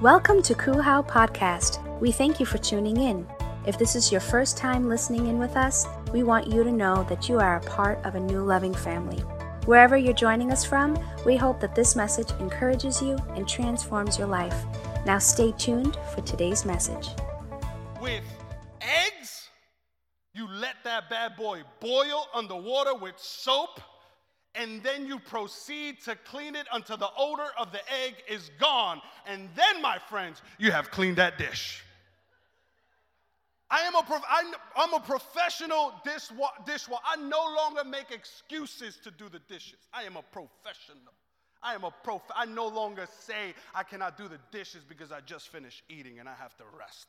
Welcome to Kuhau Podcast. We thank you for tuning in. If this is your first time listening in with us, we want you to know that you are a part of a new loving family. Wherever you're joining us from, we hope that this message encourages you and transforms your life. Now stay tuned for today's message. with eggs. You let that bad boy boil under water with soap, and then you proceed to clean it until the odor of the egg is gone. And then, my friends, you have cleaned that dish. I am a prof- I, am a professional dishwa- dishwasher. I no longer make excuses to do the dishes. I am a professional. I am a prof. I no longer say I cannot do the dishes because I just finished eating and I have to rest.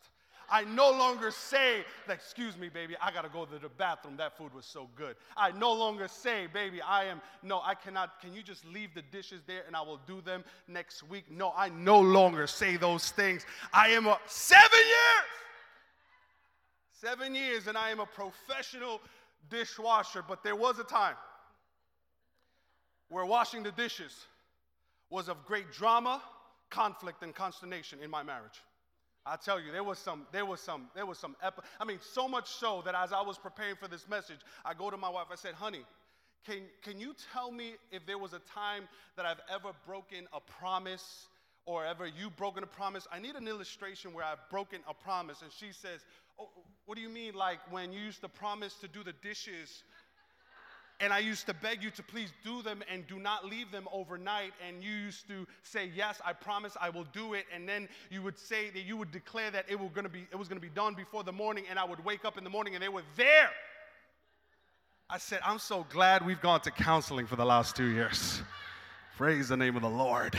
I no longer say, excuse me, baby, I gotta go to the bathroom. That food was so good. I no longer say, baby, I am, no, I cannot, can you just leave the dishes there and I will do them next week? No, I no longer say those things. I am a seven years, seven years, and I am a professional dishwasher. But there was a time where washing the dishes was of great drama, conflict, and consternation in my marriage. I tell you, there was some, there was some, there was some, I mean, so much so that as I was preparing for this message, I go to my wife, I said, honey, can, can you tell me if there was a time that I've ever broken a promise or ever you broken a promise? I need an illustration where I've broken a promise. And she says, oh, what do you mean, like when you used to promise to do the dishes and I used to beg you to please do them and do not leave them overnight. And you used to say, Yes, I promise I will do it. And then you would say that you would declare that it, were gonna be, it was going to be done before the morning. And I would wake up in the morning and they were there. I said, I'm so glad we've gone to counseling for the last two years. Praise the name of the Lord.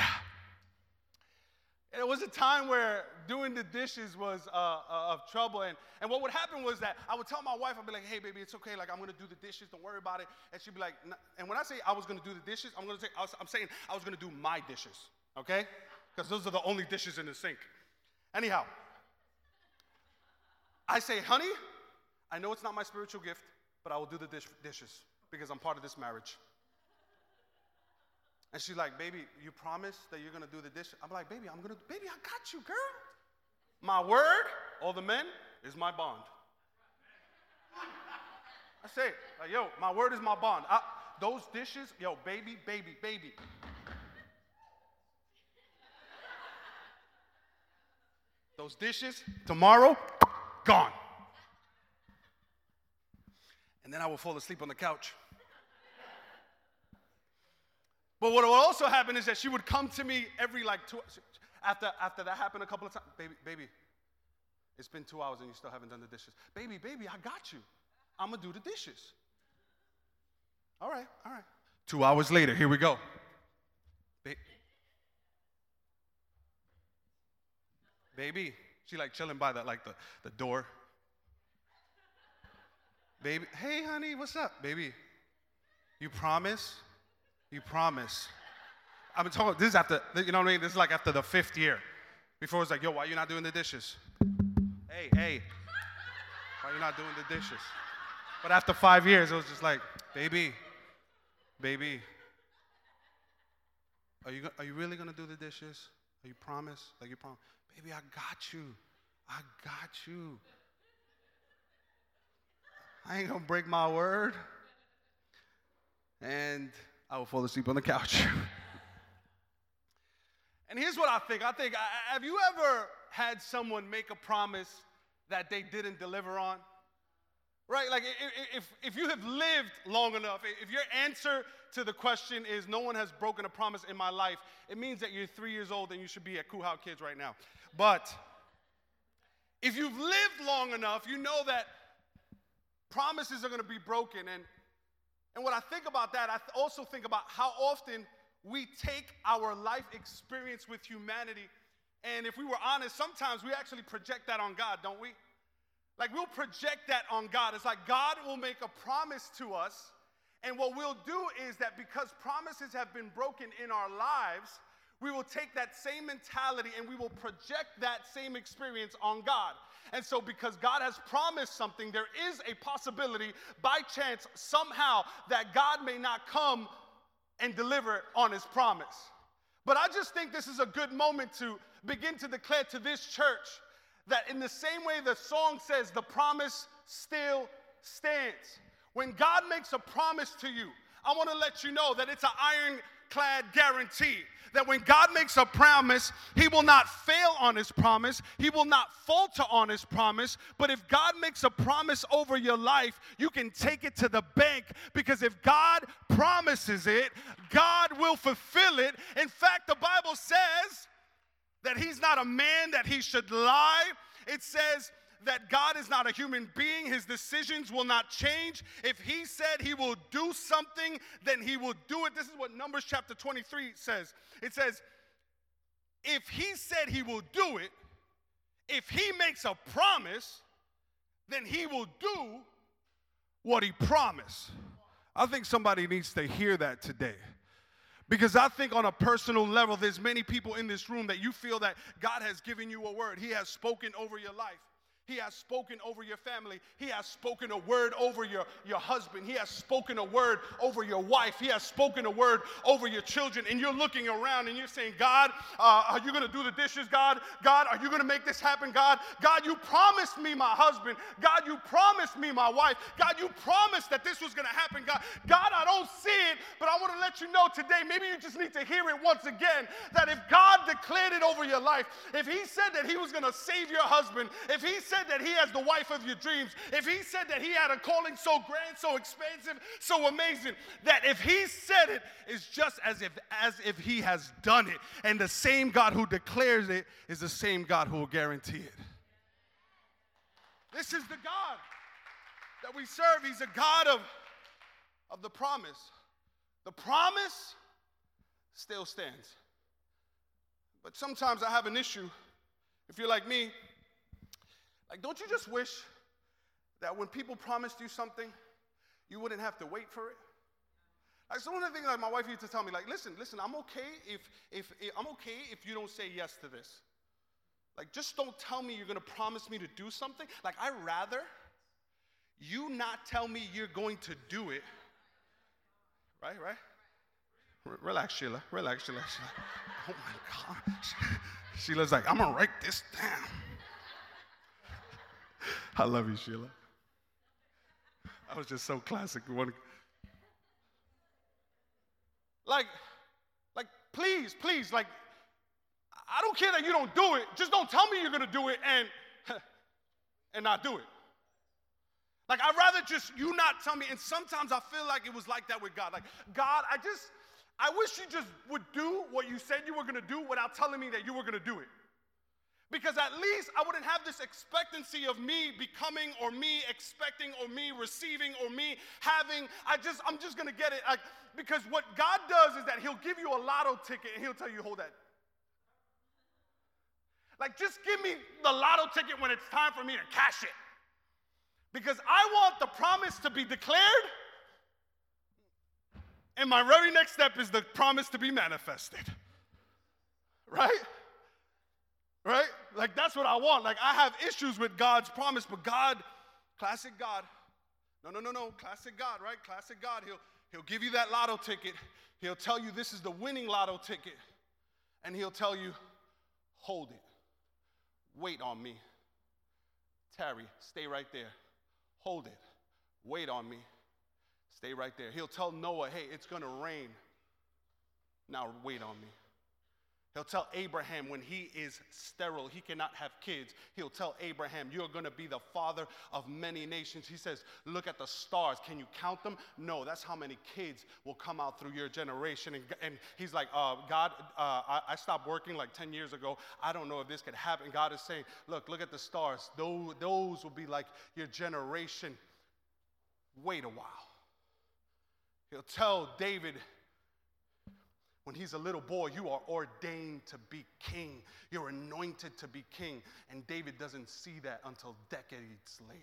It was a time where doing the dishes was uh, uh, of trouble. And, and what would happen was that I would tell my wife, I'd be like, hey, baby, it's okay. Like, I'm going to do the dishes. Don't worry about it. And she'd be like, "N-" and when I say I was going to do the dishes, I'm going to say, I was, I'm saying I was going to do my dishes, okay? Because those are the only dishes in the sink. Anyhow, I say, honey, I know it's not my spiritual gift, but I will do the dish, dishes because I'm part of this marriage. And she's like, baby, you promise that you're gonna do the dish? I'm like, baby, I'm gonna, baby, I got you, girl. My word, all the men, is my bond. I say, like, yo, my word is my bond. I, those dishes, yo, baby, baby, baby. Those dishes, tomorrow, gone. And then I will fall asleep on the couch. But what will also happen is that she would come to me every like two after after that happened a couple of times. Baby, baby, it's been two hours and you still haven't done the dishes. Baby, baby, I got you. I'm gonna do the dishes. All right, all right. Two hours later, here we go. Ba- baby, she like chilling by the like the, the door. Baby, hey honey, what's up? Baby, you promise? You promise. I'm talking, this is after, you know what I mean? This is like after the fifth year. Before it's like, yo, why are you not doing the dishes? Hey, hey, why are you not doing the dishes? But after five years, it was just like, baby, baby, are you, are you really gonna do the dishes? Are you promise? Like you promise? Baby, I got you. I got you. I ain't gonna break my word. And I will fall asleep on the couch. and here's what I think I think, have you ever had someone make a promise that they didn't deliver on? Right? Like, if, if you have lived long enough, if your answer to the question is, no one has broken a promise in my life, it means that you're three years old and you should be at Kuhau Kids right now. But if you've lived long enough, you know that promises are going to be broken. And and what I think about that, I also think about how often we take our life experience with humanity, and if we were honest, sometimes we actually project that on God, don't we? Like we'll project that on God. It's like God will make a promise to us, and what we'll do is that because promises have been broken in our lives, we will take that same mentality and we will project that same experience on God. And so, because God has promised something, there is a possibility by chance, somehow, that God may not come and deliver on his promise. But I just think this is a good moment to begin to declare to this church that in the same way the song says, the promise still stands. When God makes a promise to you, I want to let you know that it's an ironclad guarantee that when God makes a promise, He will not fail on His promise, He will not falter on His promise. But if God makes a promise over your life, you can take it to the bank because if God promises it, God will fulfill it. In fact, the Bible says that He's not a man that He should lie. It says, that God is not a human being. His decisions will not change. If He said He will do something, then He will do it. This is what Numbers chapter 23 says. It says, if He said He will do it, if He makes a promise, then He will do what He promised. I think somebody needs to hear that today. Because I think on a personal level, there's many people in this room that you feel that God has given you a word. He has spoken over your life. He has spoken over your family. He has spoken a word over your, your husband. He has spoken a word over your wife. He has spoken a word over your children. And you're looking around and you're saying, God, uh, are you going to do the dishes? God, God, are you going to make this happen? God, God, you promised me my husband. God, you promised me my wife. God, you promised that this was going to happen. God, God, I don't see it, but I want to let you know today, maybe you just need to hear it once again, that if God declared it over your life, if he said that he was going to save your husband, if he said said that he has the wife of your dreams, if he said that he had a calling so grand, so expansive, so amazing, that if he said it, it's just as if as if he has done it. And the same God who declares it is the same God who will guarantee it. This is the God that we serve. He's a God of, of the promise. The promise still stands. But sometimes I have an issue. If you're like me, like, don't you just wish that when people promised you something, you wouldn't have to wait for it? Like, so one of the things like my wife used to tell me, like, listen, listen, I'm okay if, if, if I'm okay if you don't say yes to this. Like, just don't tell me you're gonna promise me to do something. Like, I rather you not tell me you're going to do it. Right, right? R- relax, Sheila. Relax, Sheila. Sheila. Oh my God. Sheila's like, I'm gonna write this down. I love you, Sheila. I was just so classic. Like, like, please, please, like, I don't care that you don't do it. Just don't tell me you're gonna do it and and not do it. Like, I'd rather just you not tell me. And sometimes I feel like it was like that with God. Like, God, I just, I wish you just would do what you said you were gonna do without telling me that you were gonna do it. Because at least I wouldn't have this expectancy of me becoming or me expecting or me receiving or me having. I just, I'm just gonna get it. Like, because what God does is that He'll give you a lotto ticket and He'll tell you, hold that. Like, just give me the lotto ticket when it's time for me to cash it. Because I want the promise to be declared, and my very next step is the promise to be manifested. Right? Right? Like that's what I want. Like I have issues with God's promise, but God, classic God. No, no, no, no. Classic God, right? Classic God. He'll he'll give you that lotto ticket. He'll tell you this is the winning lotto ticket. And he'll tell you, hold it. Wait on me. Tarry, stay right there. Hold it. Wait on me. Stay right there. He'll tell Noah, hey, it's gonna rain. Now wait on me. He'll tell Abraham when he is sterile, he cannot have kids. He'll tell Abraham, You're going to be the father of many nations. He says, Look at the stars. Can you count them? No, that's how many kids will come out through your generation. And, and he's like, uh, God, uh, I, I, stopped working like 10 years ago. I don't know if this could happen. God is saying, Look, look at the stars. Those, those will be like your generation. Wait a while. He'll tell David, when he's a little boy, you are ordained to be king. You're anointed to be king. And David doesn't see that until decades later.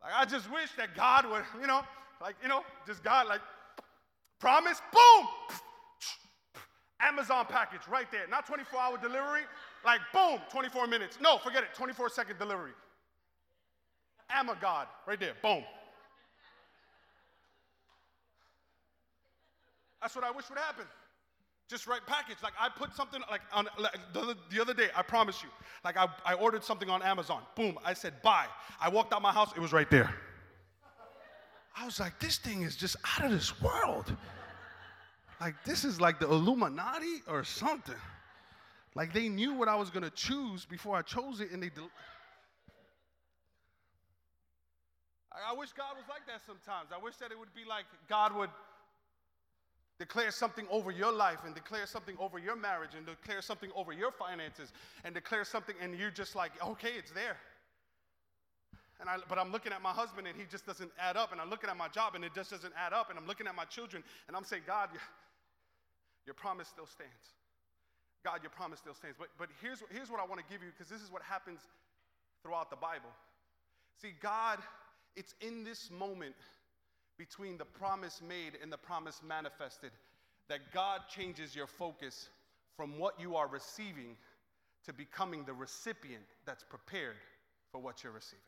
Like, I just wish that God would, you know, like, you know, just God, like, promise, boom, Amazon package right there. Not 24 hour delivery, like, boom, 24 minutes. No, forget it, 24 second delivery. Am God, right there, boom. That's what I wish would happen. Just right package. Like I put something like on like the, the other day, I promise you. Like I, I ordered something on Amazon. Boom. I said buy. I walked out my house, it was right there. I was like, this thing is just out of this world. Like this is like the Illuminati or something. Like they knew what I was gonna choose before I chose it, and they. Del- I, I wish God was like that sometimes. I wish that it would be like God would declare something over your life and declare something over your marriage and declare something over your finances and declare something, and you're just like, okay, it's there. And I, but I'm looking at my husband and he just doesn't add up. And I'm looking at my job and it just doesn't add up. And I'm looking at my children and I'm saying, God, your promise still stands. God, your promise still stands. But, but here's, here's what I want to give you because this is what happens throughout the Bible. See, God, it's in this moment between the promise made and the promise manifested that God changes your focus from what you are receiving to becoming the recipient that's prepared for what you're receiving.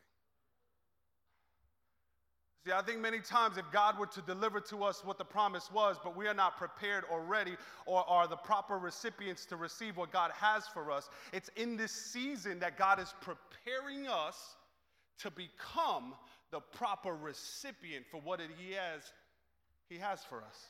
See, I think many times if God were to deliver to us what the promise was, but we are not prepared or ready or are the proper recipients to receive what God has for us, it's in this season that God is preparing us to become the proper recipient for what it he has he has for us.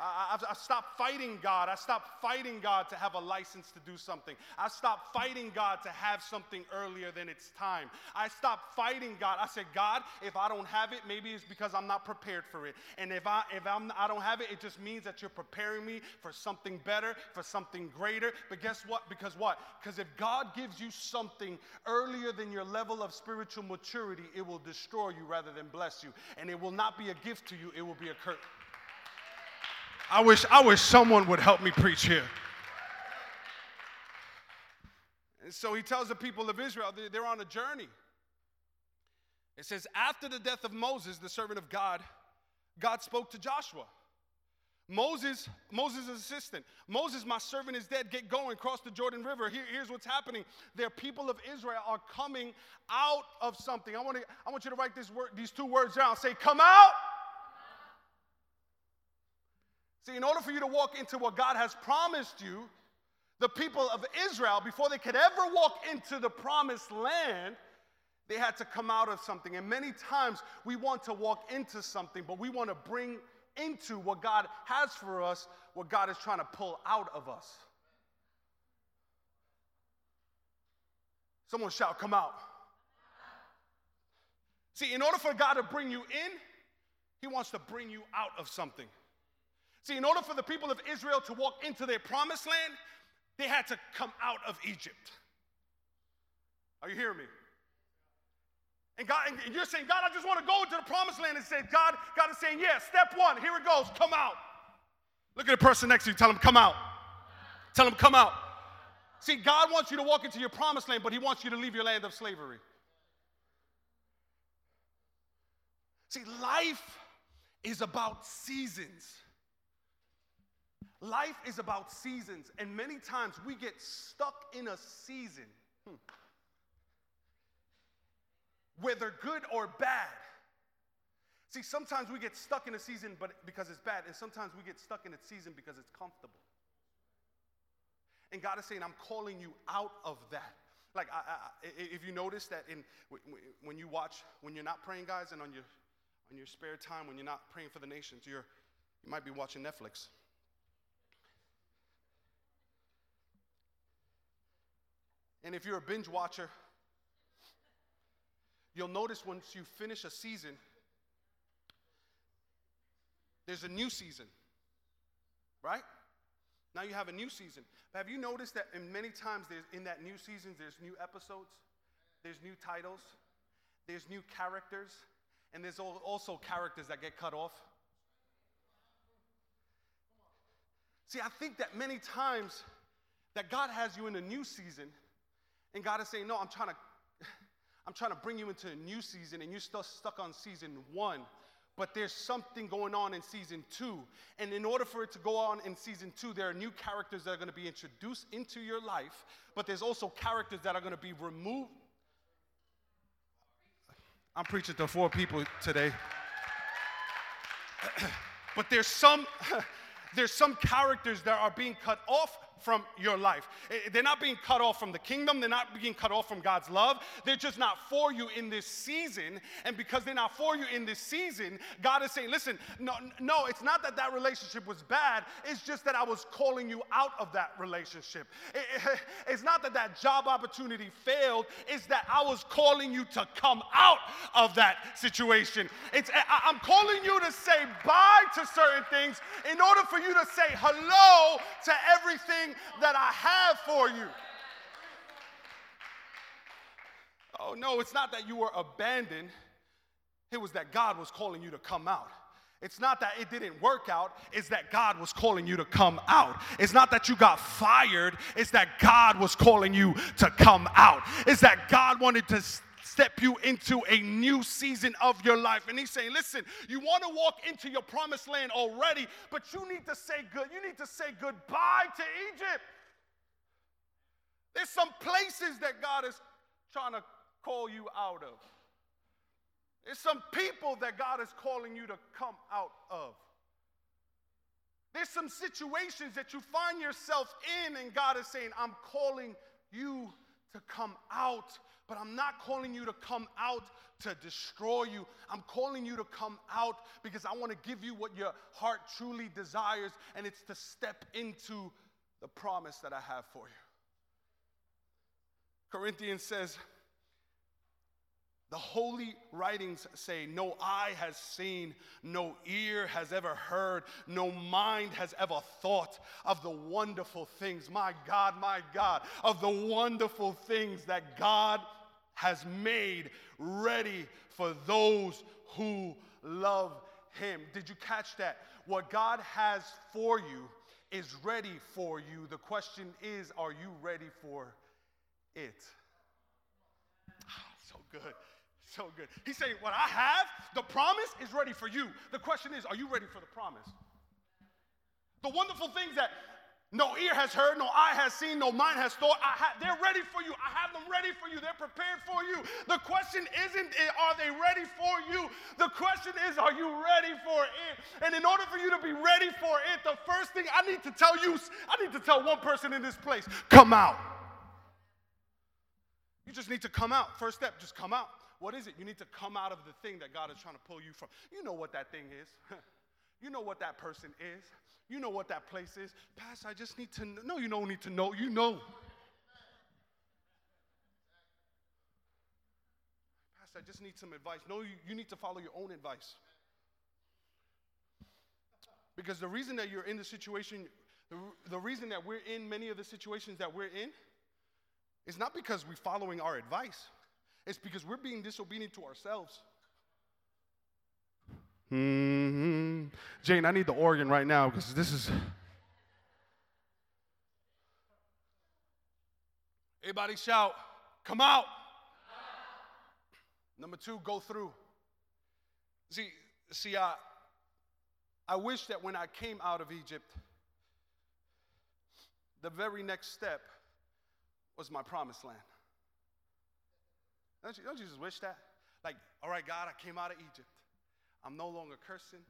I, I, stopped fighting God. I stopped fighting God to have a license to do something. I stopped fighting God to have something earlier than it's time. I stopped fighting God. I said, God, if I don't have it, maybe it's because I'm not prepared for it. And if I if I'm I don't have it, it just means that you're preparing me for something better, for something greater. But guess what? Because what? Because if God gives you something earlier than your level of spiritual maturity, it will destroy you rather than bless you. And it will not be a gift to you, it will be a curse. I wish, I wish someone would help me preach here. And so he tells the people of Israel they're on a journey. It says, after the death of Moses, the servant of God, God spoke to Joshua. Moses, Moses' assistant. Moses, my servant is dead. Get going. Cross the Jordan River. Here, here's what's happening. Their people of Israel are coming out of something. I want, to, I want you to write this word, these two words down. Say, come out See, in order for you to walk into what God has promised you, the people of Israel, before they could ever walk into the promised land, they had to come out of something. And many times we want to walk into something, but we want to bring into what God has for us, what God is trying to pull out of us. Someone shout, Come out. See, in order for God to bring you in, He wants to bring you out of something. See, in order for the people of Israel to walk into their promised land, they had to come out of Egypt. Are you hearing me? And God, and you're saying, God, I just want to go into the promised land and say, God, God is saying, yeah, step one, here it goes, come out. Look at the person next to you, tell him, come out. Tell him, come out. See, God wants you to walk into your promised land, but He wants you to leave your land of slavery. See, life is about seasons. Life is about seasons, and many times we get stuck in a season, hmm, whether good or bad. See, sometimes we get stuck in a season but because it's bad, and sometimes we get stuck in a season because it's comfortable. And God is saying, I'm calling you out of that. Like, I, I, if you notice that in when you watch, when you're not praying, guys, and on your on your spare time, when you're not praying for the nations, you're you might be watching Netflix. And if you're a binge watcher, you'll notice once you finish a season, there's a new season, right? Now you have a new season. But have you noticed that in many times there's in that new season there's new episodes, there's new titles, there's new characters, and there's also characters that get cut off. See, I think that many times that God has you in a new season and God is saying, No, I'm trying to, I'm trying to bring you into a new season, and you're still stuck on season one. But there's something going on in season two. And in order for it to go on in season two, there are new characters that are going to be introduced into your life, but there's also characters that are going to be removed. I'm preaching to four people today. but there's some there's some characters that are being cut off from your life. Eh, eh, they're not being cut off from the kingdom. They're not being cut off from God's love. They're just not for you in this season. And because they're not for you in this season, God is saying, listen, no, no, it's not that that relationship was bad. It's just that I was calling you out of that relationship. Eh, it's not that that job opportunity failed. It's that I was calling you to come out of that situation. It's, I'm calling you to say bye to certain things in order for you to say hello to everything everything that I have for you. Oh, no, it's not that you were abandoned, it was that God was calling you to come out. It's not that it didn't work out, it's that God was calling you to come out. It's not that you got fired, it's that God was calling you to come out. It's that God wanted to step you into a new season of your life. And he's saying, listen, you want to walk into your promised land already, but you need to say good, you need to say goodbye to Egypt. There's some places that God is trying to call you out of. There's some people that God is calling you to come out of. There's some situations that you find yourself in, and God is saying, I'm calling you to come out but I'm not calling you to come out to destroy you. I'm calling you to come out because I want to give you what your heart truly desires, and it's to step into the promise that I have for you. Corinthians says, the holy writings say, No eye has seen, no ear has ever heard, no mind has ever thought of the wonderful things, my God, my God, of the wonderful things that God has made ready for those who love him. Did you catch that? What God has for you is ready for you. The question is, are you ready for it? so good. So good. He's saying, What I have, the promise is ready for you. The question is, are you ready for the promise? The wonderful things that no ear has heard, no eye has seen, no mind has thought. Ha- they're ready for you. I have them ready for you. They're prepared for you. The question isn't, eh, are they ready for you? The question is, are you ready for it? And in order for you to be ready for it, the first thing I need to tell you, I need to tell one person in this place come out. You just need to come out. First step, just come out. What is it? You need to come out of the thing that God is trying to pull you from. You know what that thing is. you know what that person is. You know what that place is. Pastor, I just need to know. No, you don't need to know. You know. Pastor, I just need some advice. No, you, you need to follow your own advice. Because the reason that you're in the situation, the, the reason that we're in many of the situations that we're in, is not because we're following our advice, it's because we're being disobedient to ourselves. Mm-hmm. Jane, I need the organ right now because this is. Everybody shout, come out. Number two, go through. See, see, I, I wish that when I came out of Egypt, the very next step was my promised land. Don't you, don't you just wish that? Like, all right, God, I came out of Egypt. I'm no longer cursing.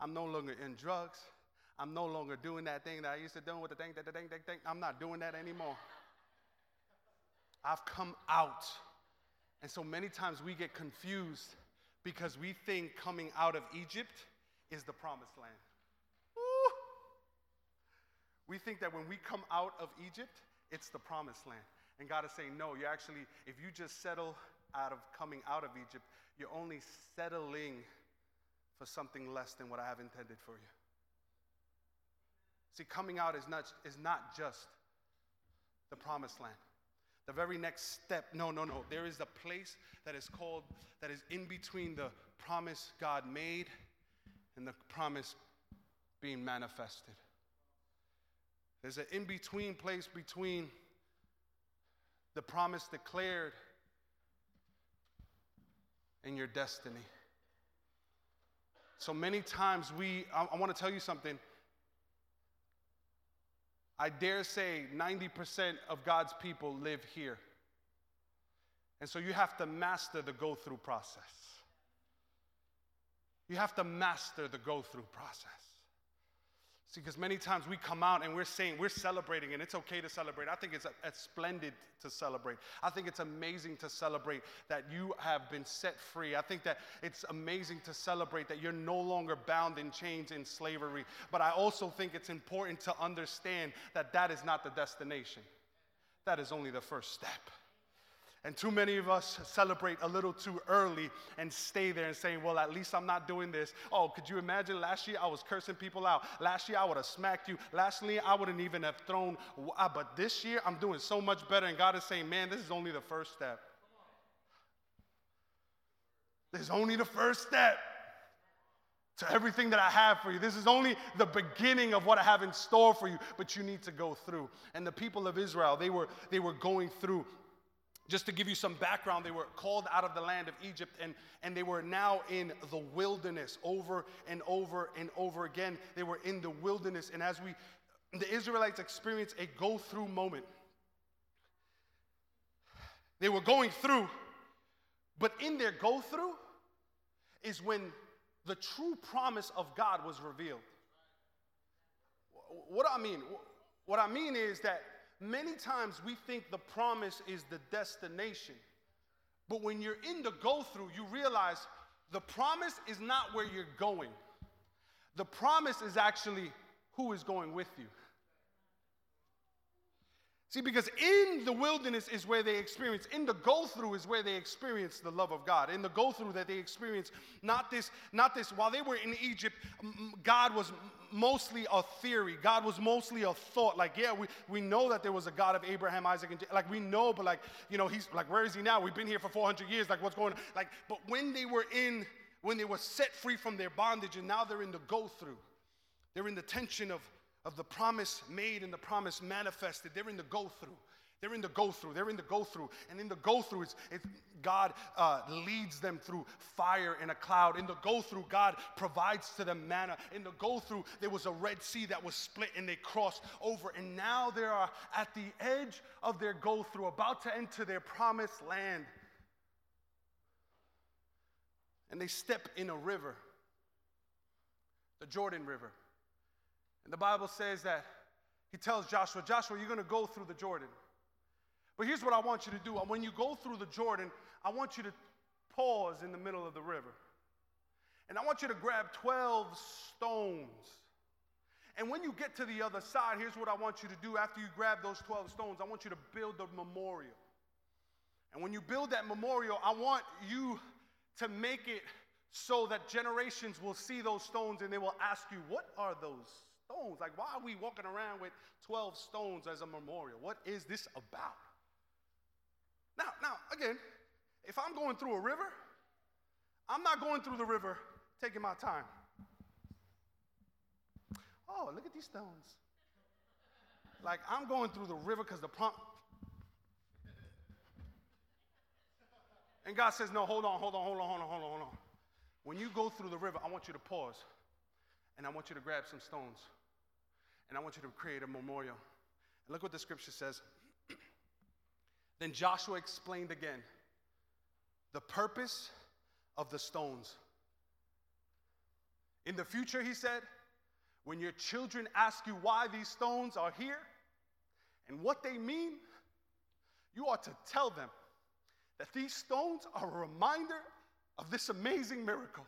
I'm no longer in drugs. I'm no longer doing that thing that I used to do with the thing, that the thing, that thing. I'm not doing that anymore. I've come out. And so many times we get confused because we think coming out of Egypt is the promised land. Woo! We think that when we come out of Egypt, it's the promised land. And God is saying, no, you actually, if you just settle out of coming out of Egypt, you're only settling for something less than what I have intended for you. See, coming out is not, is not just the promised land. The very next step, no, no, no. There is a place that is called, that is in between the promise God made and the promise being manifested. There's an in between place between the promise declared and your destiny. So many times we, I, I want to tell you something. I dare say 90% of God's people live here. And so you have to master the go through process. You have to master the go through process. See, because many times we come out and we're saying, we're celebrating, and it's okay to celebrate. I think it's, uh, it's splendid to celebrate. I think it's amazing to celebrate that you have been set free. I think that it's amazing to celebrate that you're no longer bound in chains in slavery. But I also think it's important to understand that that is not the destination, that is only the first step. And too many of us celebrate a little too early and stay there and saying, Well, at least I'm not doing this. Oh, could you imagine last year I was cursing people out? Last year I would have smacked you. Last year I wouldn't even have thrown. Ah, but this year I'm doing so much better. And God is saying, Man, this is only the first step. This is only the first step to everything that I have for you. This is only the beginning of what I have in store for you, but you need to go through. And the people of Israel, they were, they were going through just to give you some background, they were called out of the land of Egypt and, and they were now in the wilderness over and over and over again. They were in the wilderness. And as we, the Israelites experienced a go through moment, they were going through, but in their go through is when the true promise of God was revealed. What do I mean? What I mean is that many times we think the promise is the destination. But when you're in the go through, you realize the promise is not where you're going. The promise is actually who is going with you. See, because in the wilderness is where they experience, in the go through is where they experience the love of God. In the go through that they experience, not this, not this, while they were in Egypt, God was mostly a theory. God was mostly a thought. Like, yeah, we, we know that there was a God of Abraham, Isaac, and like we know, but like, you know, he's like, where is he now? We've been here for 400 years. Like, what's going on? Like, but when they were in, when they were set free from their bondage and now they're in the go through, they're in the tension of, of the promise made and the promise manifested. They're in the go through. They're in the go through. They're in the go through. And in the go through, it's, it's God uh, leads them through fire in a cloud. In the go through, God provides to them manna. In the go through, there was a Red Sea that was split and they crossed over. And now they are at the edge of their go through, about to enter their promised land. And they step in a river, the Jordan River. And the Bible says that he tells Joshua, Joshua, you're going to go through the Jordan. But here's what I want you to do. When you go through the Jordan, I want you to pause in the middle of the river. And I want you to grab 12 stones. And when you get to the other side, here's what I want you to do. After you grab those 12 stones, I want you to build a memorial. And when you build that memorial, I want you to make it so that generations will see those stones and they will ask you, What are those stones? Like, why are we walking around with 12 stones as a memorial? What is this about? Now, now, again, if I'm going through a river, I'm not going through the river taking my time. Oh, look at these stones. Like, I'm going through the river because the prompt. And God says, No, hold on, hold on, hold on, hold on, hold on, hold on. When you go through the river, I want you to pause and I want you to grab some stones and I want you to create a memorial. And look what the scripture says. Then Joshua explained again the purpose of the stones. In the future, he said, when your children ask you why these stones are here and what they mean, you ought to tell them that these stones are a reminder of this amazing miracle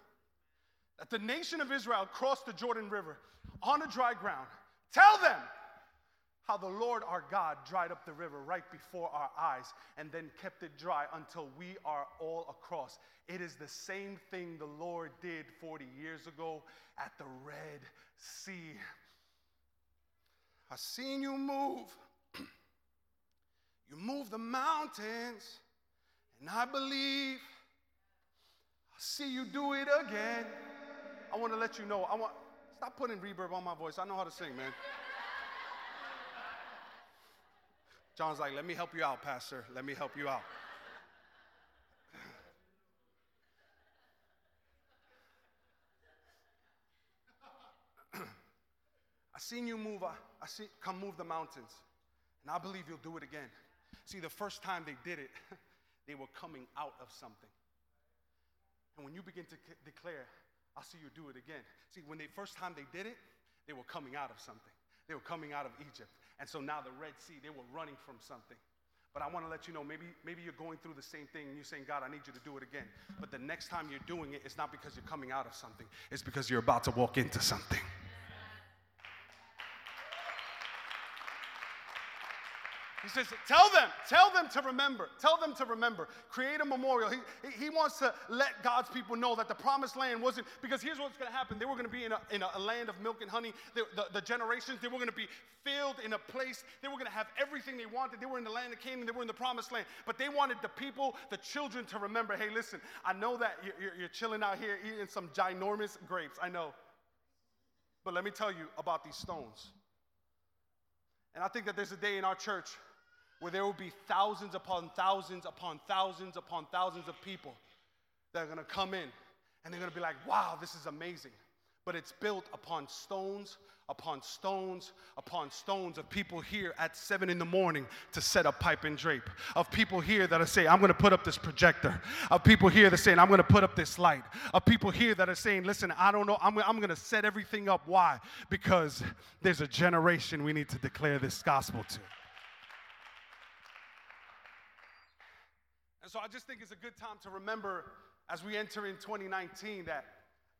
that the nation of Israel crossed the Jordan River on a dry ground Tell them how the Lord our God dried up the river right before our eyes and then kept it dry until we are all across. It is the same thing the Lord did 40 years ago at the Red Sea. I've seen you move. you move the mountains, and I believe I see you do it again. I want to let you know. I want Stop putting reverb on my voice. I know how to sing, man. John's like, let me help you out, Pastor. Let me help you out. I seen you move. I, I see come move the mountains, and I believe you'll do it again. See, the first time they did it, they were coming out of something. And when you begin to c- declare, I'll see you do it again. See, when the first time they did it, they were coming out of something. They were coming out of Egypt. And so now the Red Sea, they were running from something. But I want to let you know maybe, maybe you're going through the same thing and you're saying, God, I need you to do it again. But the next time you're doing it, it's not because you're coming out of something, it's because you're about to walk into something. He says, Tell them, tell them to remember, tell them to remember. Create a memorial. He, he wants to let God's people know that the promised land wasn't, because here's what's going to happen. They were going to be in a, in a land of milk and honey. The, the, the generations, they were going to be filled in a place. They were going to have everything they wanted. They were in the land of Canaan, they were in the promised land. But they wanted the people, the children, to remember hey, listen, I know that you're, you're chilling out here eating some ginormous grapes. I know. But let me tell you about these stones. And I think that there's a day in our church where there will be thousands upon thousands upon thousands upon thousands of people that are going to come in and they're going to be like, wow, this is amazing. But it's built upon stones, upon stones, upon stones of people here at seven in the morning to set up pipe and drape. Of people here that are saying, I'm to put up this projector. Of people here that are saying, I'm to put up this light. Of people here that are saying, listen, I don't know, I'm, I'm to set everything up. Why? Because there's a generation we need to declare this gospel to. So I just think it's a good time to remember as we enter in 2019 that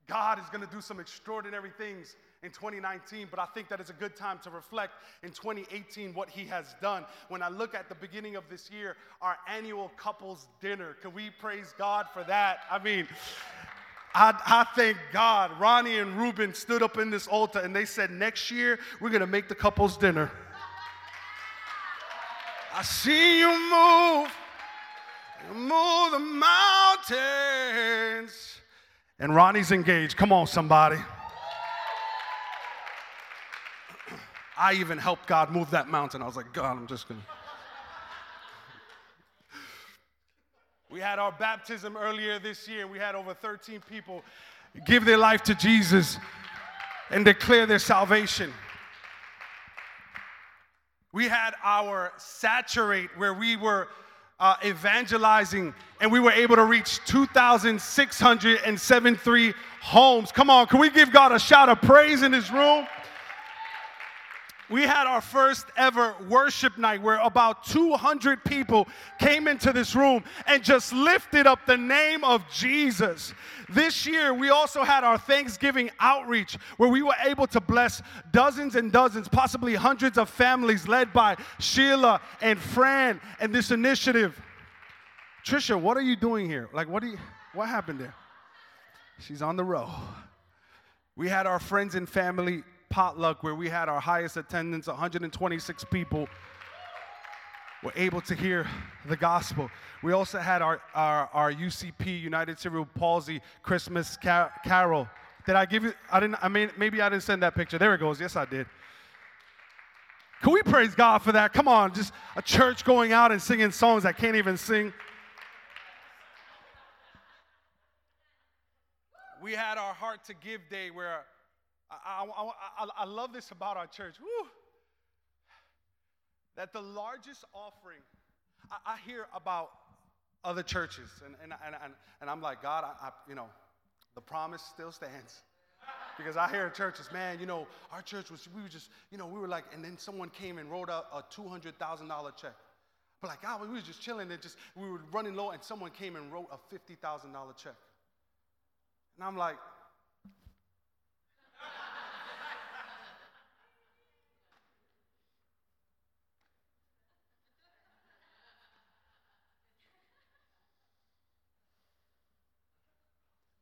God is going to do some extraordinary things in 2019, but I think that it's a good time to reflect in 2018 what He has done. When I look at the beginning of this year, our annual couples dinner, can we praise God for that? I mean, I, I, thank God. Ronnie and Ruben stood up in this altar and they said, Next year, we're going to make the couples dinner. I see you move. Move the mountains. And Ronnie's engaged. Come on, somebody. I even helped God move that mountain. I was like, God, I'm just gonna. we had our baptism earlier this year. We had over 13 people give their life to Jesus and declare their salvation. We had our saturate where we were uh, evangelizing, and we were able to reach 2,673 homes. Come on, can we give God a shout of praise in this room? We had our first ever worship night where about 200 people came into this room and just lifted up the name of Jesus. This year, we also had our Thanksgiving outreach where we were able to bless dozens and dozens, possibly hundreds of families led by Sheila and Fran and this initiative. Trisha, what are you doing here? Like, what, do you, what happened there? She's on the row. We had our friends and family potluck where we had our highest attendance 126 people were able to hear the gospel. We also had our, our, our UCP, United Cerebral Palsy, Christmas car- carol. Did I give you? I didn't, I mean, maybe I didn't send that picture. There it goes. Yes, I did. Can we praise God for that? Come on, just a church going out and singing songs that can't even sing. We had our Heart to Give Day where I, I, I, I love this about our church. Woo. That the largest offering, I, hear about other churches, and, and, and, and, and I'm like, God, I, you know, the promise still stands. Because I hear churches, man, you know, our church was, we were just, you know, we were like, and then someone came and wrote a, a $200,000 check. But like, God, we were just chilling and just, we were running low, and someone came and wrote a $50,000 check. And I'm like,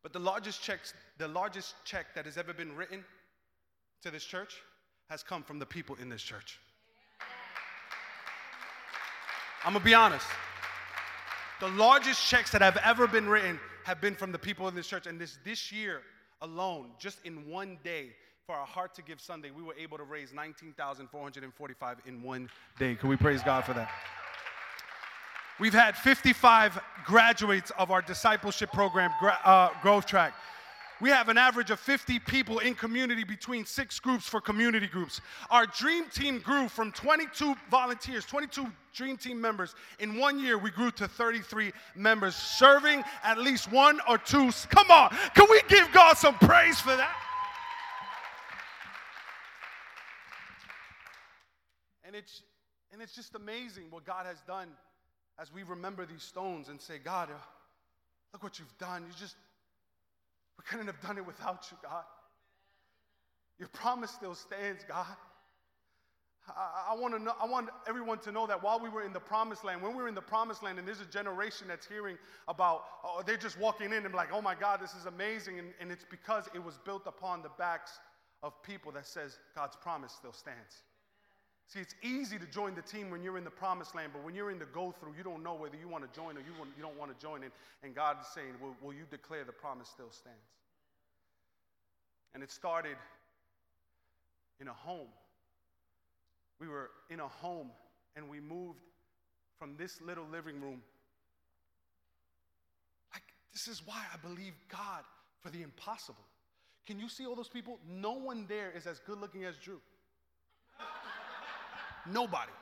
But the largest checks, the largest check that has ever been written to this church has come from the people in this church. I'm gonna be honest. The largest checks that have ever been written have been from the people in this church. And this this year alone, just in one day, for our Heart to Give Sunday, we were able to raise 19,445 in one day. Can we praise God for that? We've had 55 graduates of our discipleship program, uh, Growth Track. We have an average of 50 people in community between six groups for community groups. Our dream team grew from 22 volunteers, 22 dream team members. In one year, we grew to 33 members, serving at least one or two. Come on, can we give God some praise for that? And it's, and it's just amazing what God has done as we remember these stones and say, God, uh, look what you've done. You just we couldn't have done it without you, God. Your promise still stands, God. I, I, want to know, I want everyone to know that while we were in the promised land, when we were in the promised land, and there's a generation that's hearing about, oh, they're just walking in and like, oh my God, this is amazing. And, and it's because it was built upon the backs of people that says God's promise still stands. See, it's easy to join the team when you're in the promised land, but when you're in the go through, you don't know whether you want to join or you, want, you don't want to join. And, and God is saying, will, will you declare the promise still stands? And it started in a home. We were in a home and we moved from this little living room. Like, this is why I believe God for the impossible. Can you see all those people? No one there is as good looking as Drew. Nobody.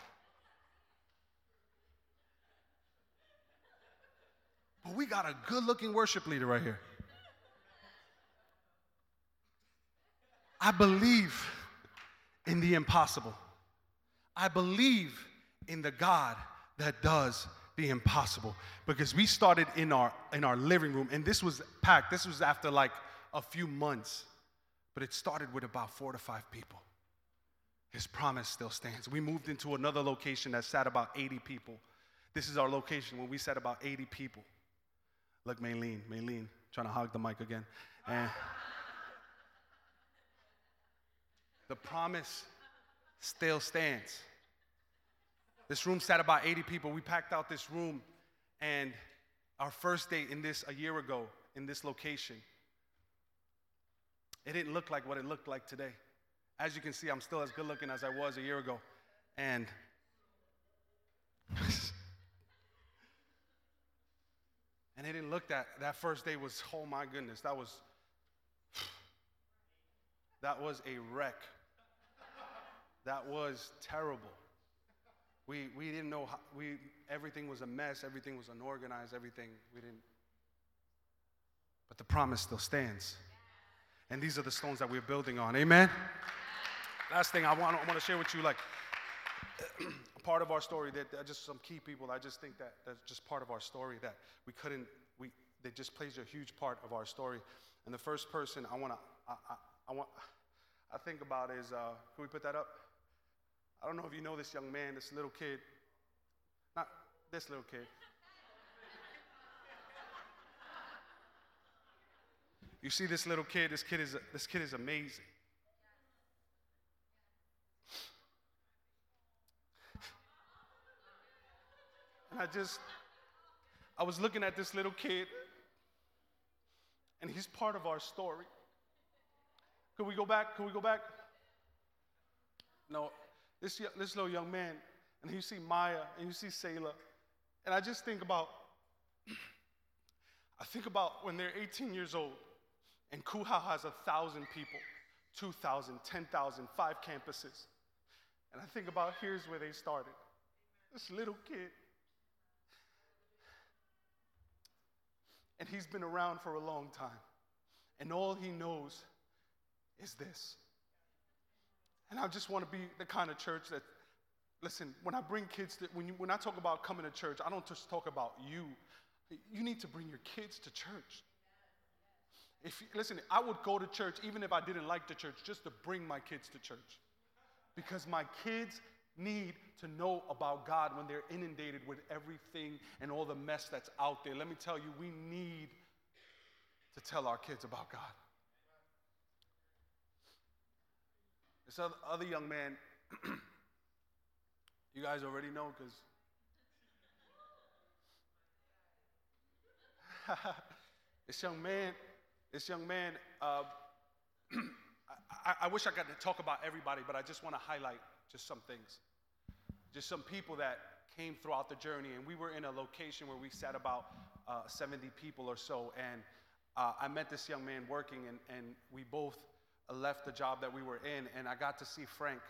But we got a good looking worship leader right here. I believe in the impossible. I believe in the God that does the impossible because we started in our in our living room and this was packed this was after like a few months but it started with about 4 to 5 people his promise still stands. We moved into another location that sat about 80 people. This is our location when we sat about 80 people. Look, Maylene, Maylene, trying to hog the mic again. And the promise still stands. This room sat about 80 people. We packed out this room, and our first date in this a year ago in this location, it didn't look like what it looked like today. As you can see, I'm still as good looking as I was a year ago. And and it didn't look that that first day was oh my goodness that was that was a wreck. That was terrible. We we didn't know how, we everything was a mess everything was unorganized everything we didn't. But the promise still stands. And these are the stones that we're building on. Amen Last thing I want, I want to share with you, like, part of our story that, that just some key people. I just think that that's just part of our story that we couldn't. We that just plays a huge part of our story. And the first person I want to, I, I, I, want, I think about is, uh, can we put that up? I don't know if you know this young man, this little kid. Not this little kid. You see this little kid. This kid is this kid is amazing. And I just, I was looking at this little kid, and he's part of our story. Could we go back? Could we go back? No, this, this little young man, and you see Maya, and you see Selah, and I just think about, I think about when they're 18 years old, and Kuhau has a thousand people, 2,000, 10,000, five campuses. And I think about here's where they started. This little kid And he's been around for a long time. And all he knows is this. And I just want to be the kind of church that, listen, when I bring kids to, when, you, when I talk about coming to church, I don't just talk about you. You need to bring your kids to church. If listen, I would go to church even if I didn't like the church, just to bring my kids to church. Because my kids need to know about God when they're inundated with everything and all the mess that's out there. Let me tell you, we need to tell our kids about God. This other young man, you guys already know because this young man, this young man, uh, I, I wish I got to talk about everybody, but I just want to highlight just some things just some people that came throughout the journey. And we were in a location where we sat about uh, 70 people or so. And uh, I met this young man working, and, and we both left the job that we were in, and I got to see Frank,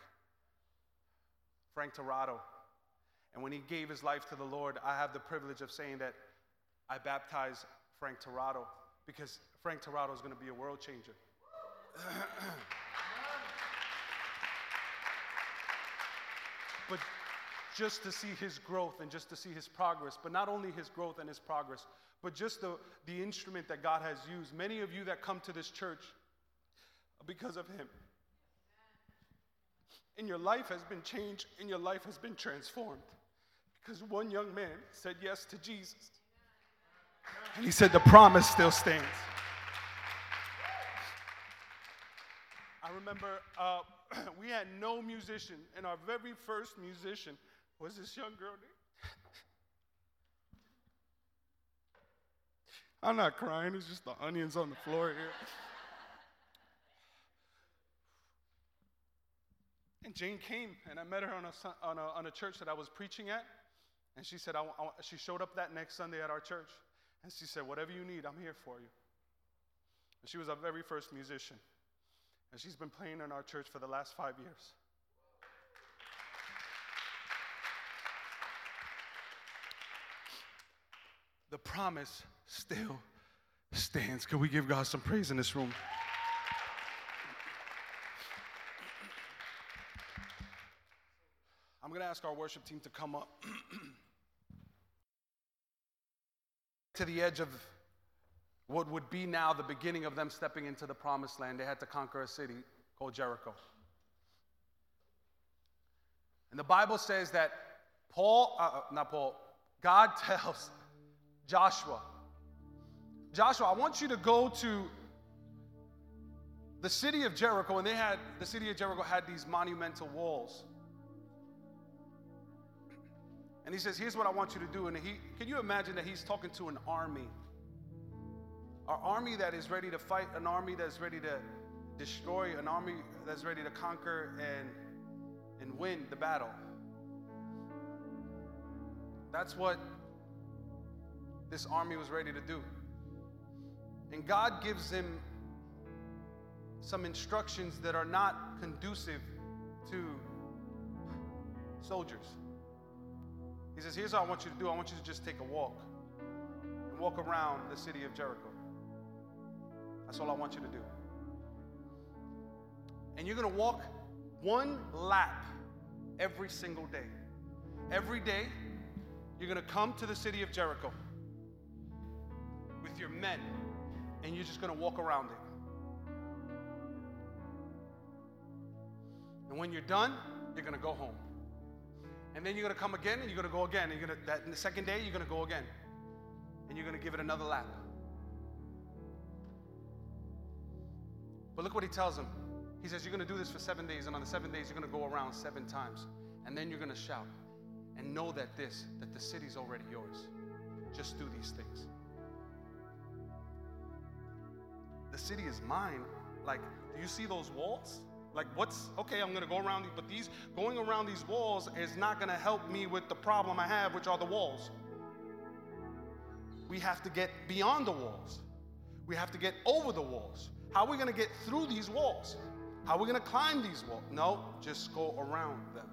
Frank Torado. And when he gave his life to the Lord, I have the privilege of saying that I baptized Frank Torado because Frank Torado is going to be a world changer. but just to see his growth and just to see his progress, but not only his growth and his progress, but just the, the instrument that God has used. Many of you that come to this church because of him. And your life has been changed and your life has been transformed because one young man said yes to Jesus. And he said, The promise still stands. I remember uh, we had no musician, and our very first musician was this young girl. Doing? I'm not crying, it's just the onions on the floor here. And Jane came, and I met her on a, on a, on a church that I was preaching at. And she said, I, I, she showed up that next Sunday at our church. And she said, Whatever you need, I'm here for you. And she was our very first musician. And she's been playing in our church for the last five years. The promise still stands. Can we give God some praise in this room? I'm going to ask our worship team to come up to the edge of what would be now the beginning of them stepping into the promised land. They had to conquer a city called Jericho. And the Bible says that Paul, uh, uh not Paul, God tells Joshua, Joshua, I want you to go to the city of Jericho, and they had, the city of Jericho had these monumental walls. And he says, Here's what I want you to do. And he, can you imagine that he's talking to an army? An army that is ready to fight, an army that's ready to destroy, an army that's ready to conquer and, and win the battle. That's what this army was ready to do. And God gives him some instructions that are not conducive to soldiers. He says, Here's what I want you to do I want you to just take a walk and walk around the city of Jericho. That's all I want you to do. And you're going to walk one lap every single day. Every day, you're going to come to the city of Jericho with your men, and you're just going to walk around it. And when you're done, you're going to go home. And then you're going to come again and you're going to go again. And you're going to, that, in the second day, you're going to go again. And you're going to give it another lap. But look what he tells him. He says, You're going to do this for seven days. And on the seven days, you're going to go around seven times. And then you're going to shout and know that this, that the city's already yours. Just do these things. The city is mine. Like, do you see those walls? Like, what's okay? I'm gonna go around these, but these going around these walls is not gonna help me with the problem I have, which are the walls. We have to get beyond the walls. We have to get over the walls. How are we gonna get through these walls? How are we gonna climb these walls? No, just go around them.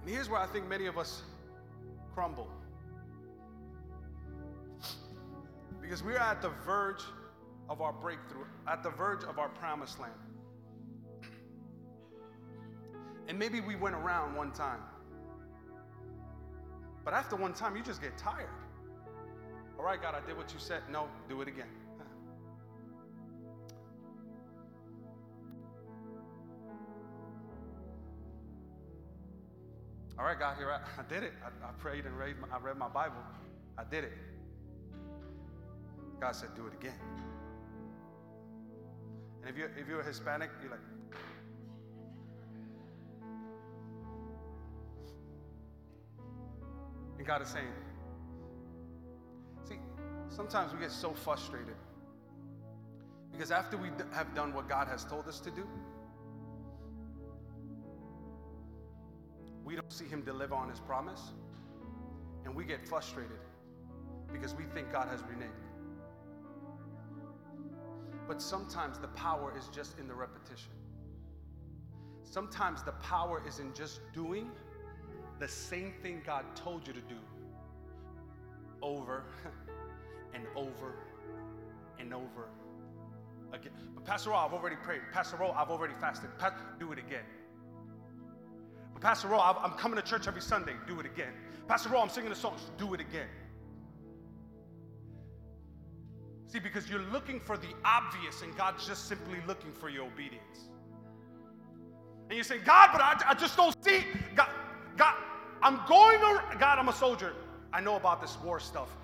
And here's where I think many of us crumble. Because we're at the verge of our breakthrough, at the verge of our promised land. And maybe we went around one time. But after one time, you just get tired. All right, God, I did what you said. No, do it again. All right, God, here I, I did it. I, I prayed and read my, I read my Bible. I did it. God said, do it again. And if you're, if you're Hispanic, you're like, and God is saying, see, sometimes we get so frustrated because after we have done what God has told us to do, we don't see Him deliver on His promise, and we get frustrated because we think God has renamed. But sometimes the power is just in the repetition. Sometimes the power is in just doing the same thing God told you to do over and over and over again. But Pastor Roll, I've already prayed. Pastor Roll, I've already fasted. Pa- do it again. But Pastor Roll, I'm coming to church every Sunday. Do it again. Pastor Roll, I'm singing the songs. Do it again. See, because you're looking for the obvious, and God's just simply looking for your obedience. And you say, God, but I, I just don't see. God, God, I'm going around. God, I'm a soldier. I know about this war stuff.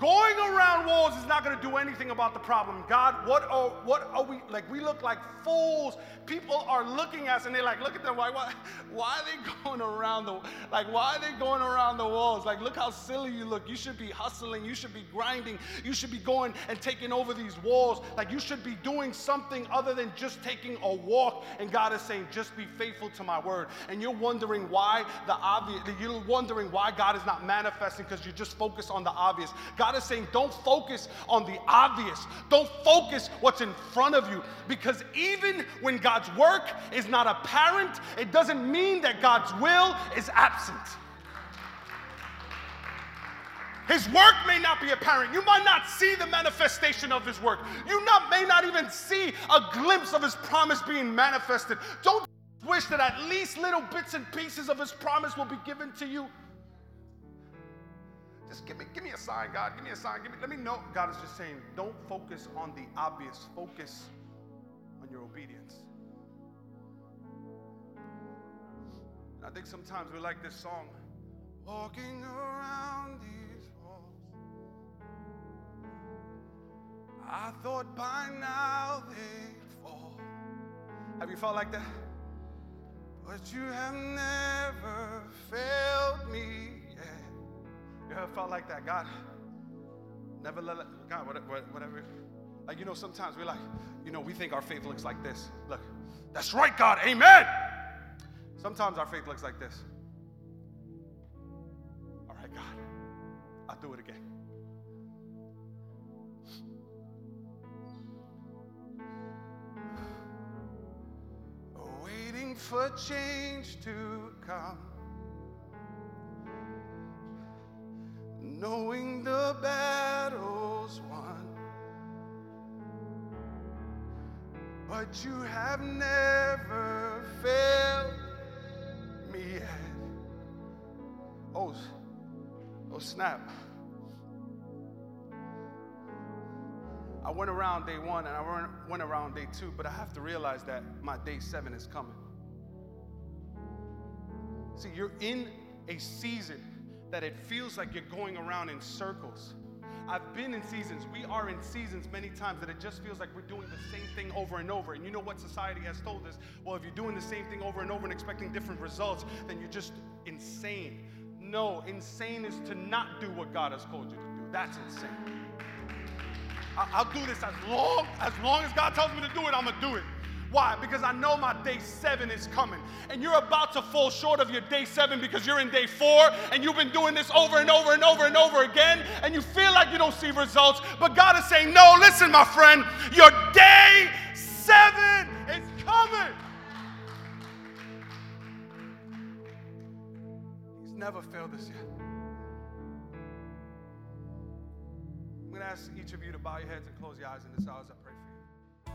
Going around walls is not going to do anything about the problem. God, what are, what are we, like, we look like fools. People are looking at us and they're like, look at them, why, why, why are they going around the, like, why are they going around the walls? Like, look how silly you look. You should be hustling. You should be grinding. You should be going and taking over these walls. Like, you should be doing something other than just taking a walk. And God is saying, just be faithful to my word. And you're wondering why the obvious, you're wondering why God is not manifesting because you're just focused on the obvious. God God is saying, don't focus on the obvious. Don't focus what's in front of you. Because even when God's work is not apparent, it doesn't mean that God's will is absent. His work may not be apparent. You might not see the manifestation of his work. You not, may not even see a glimpse of his promise being manifested. Don't wish that at least little bits and pieces of his promise will be given to you. Just give me, give me a sign, God. Give me a sign. Give me, let me know. God is just saying, don't focus on the obvious. Focus on your obedience. And I think sometimes we like this song, walking around these walls. I thought by now they'd fall. Have you felt like that? But you have never failed me you ever felt like that? God, never let, God, whatever. Like, you know, sometimes we're like, you know, we think our faith looks like this. Look, that's right, God, amen. Sometimes our faith looks like this. All right, God, I'll do it again. Waiting for change to come. Knowing the battle's won. But you have never failed me yet. Oh, oh snap. I went around day one and I went around day two, but I have to realize that my day seven is coming. See, you're in a season that it feels like you're going around in circles. I've been in seasons, we are in seasons many times that it just feels like we're doing the same thing over and over. And you know what society has told us? Well, if you're doing the same thing over and over and expecting different results, then you're just insane. No, insane is to not do what God has called you to do. That's insane. I'll do this as long as long as God tells me to do it, I'm gonna do it. Why? Because I know my day seven is coming. And you're about to fall short of your day seven because you're in day four and you've been doing this over and over and over and over again and you feel like you don't see results. But God is saying, No, listen, my friend, your day seven is coming. He's never failed us yet. I'm going to ask each of you to bow your heads and close your eyes in this hour as I pray.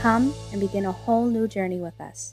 Come and begin a whole new journey with us.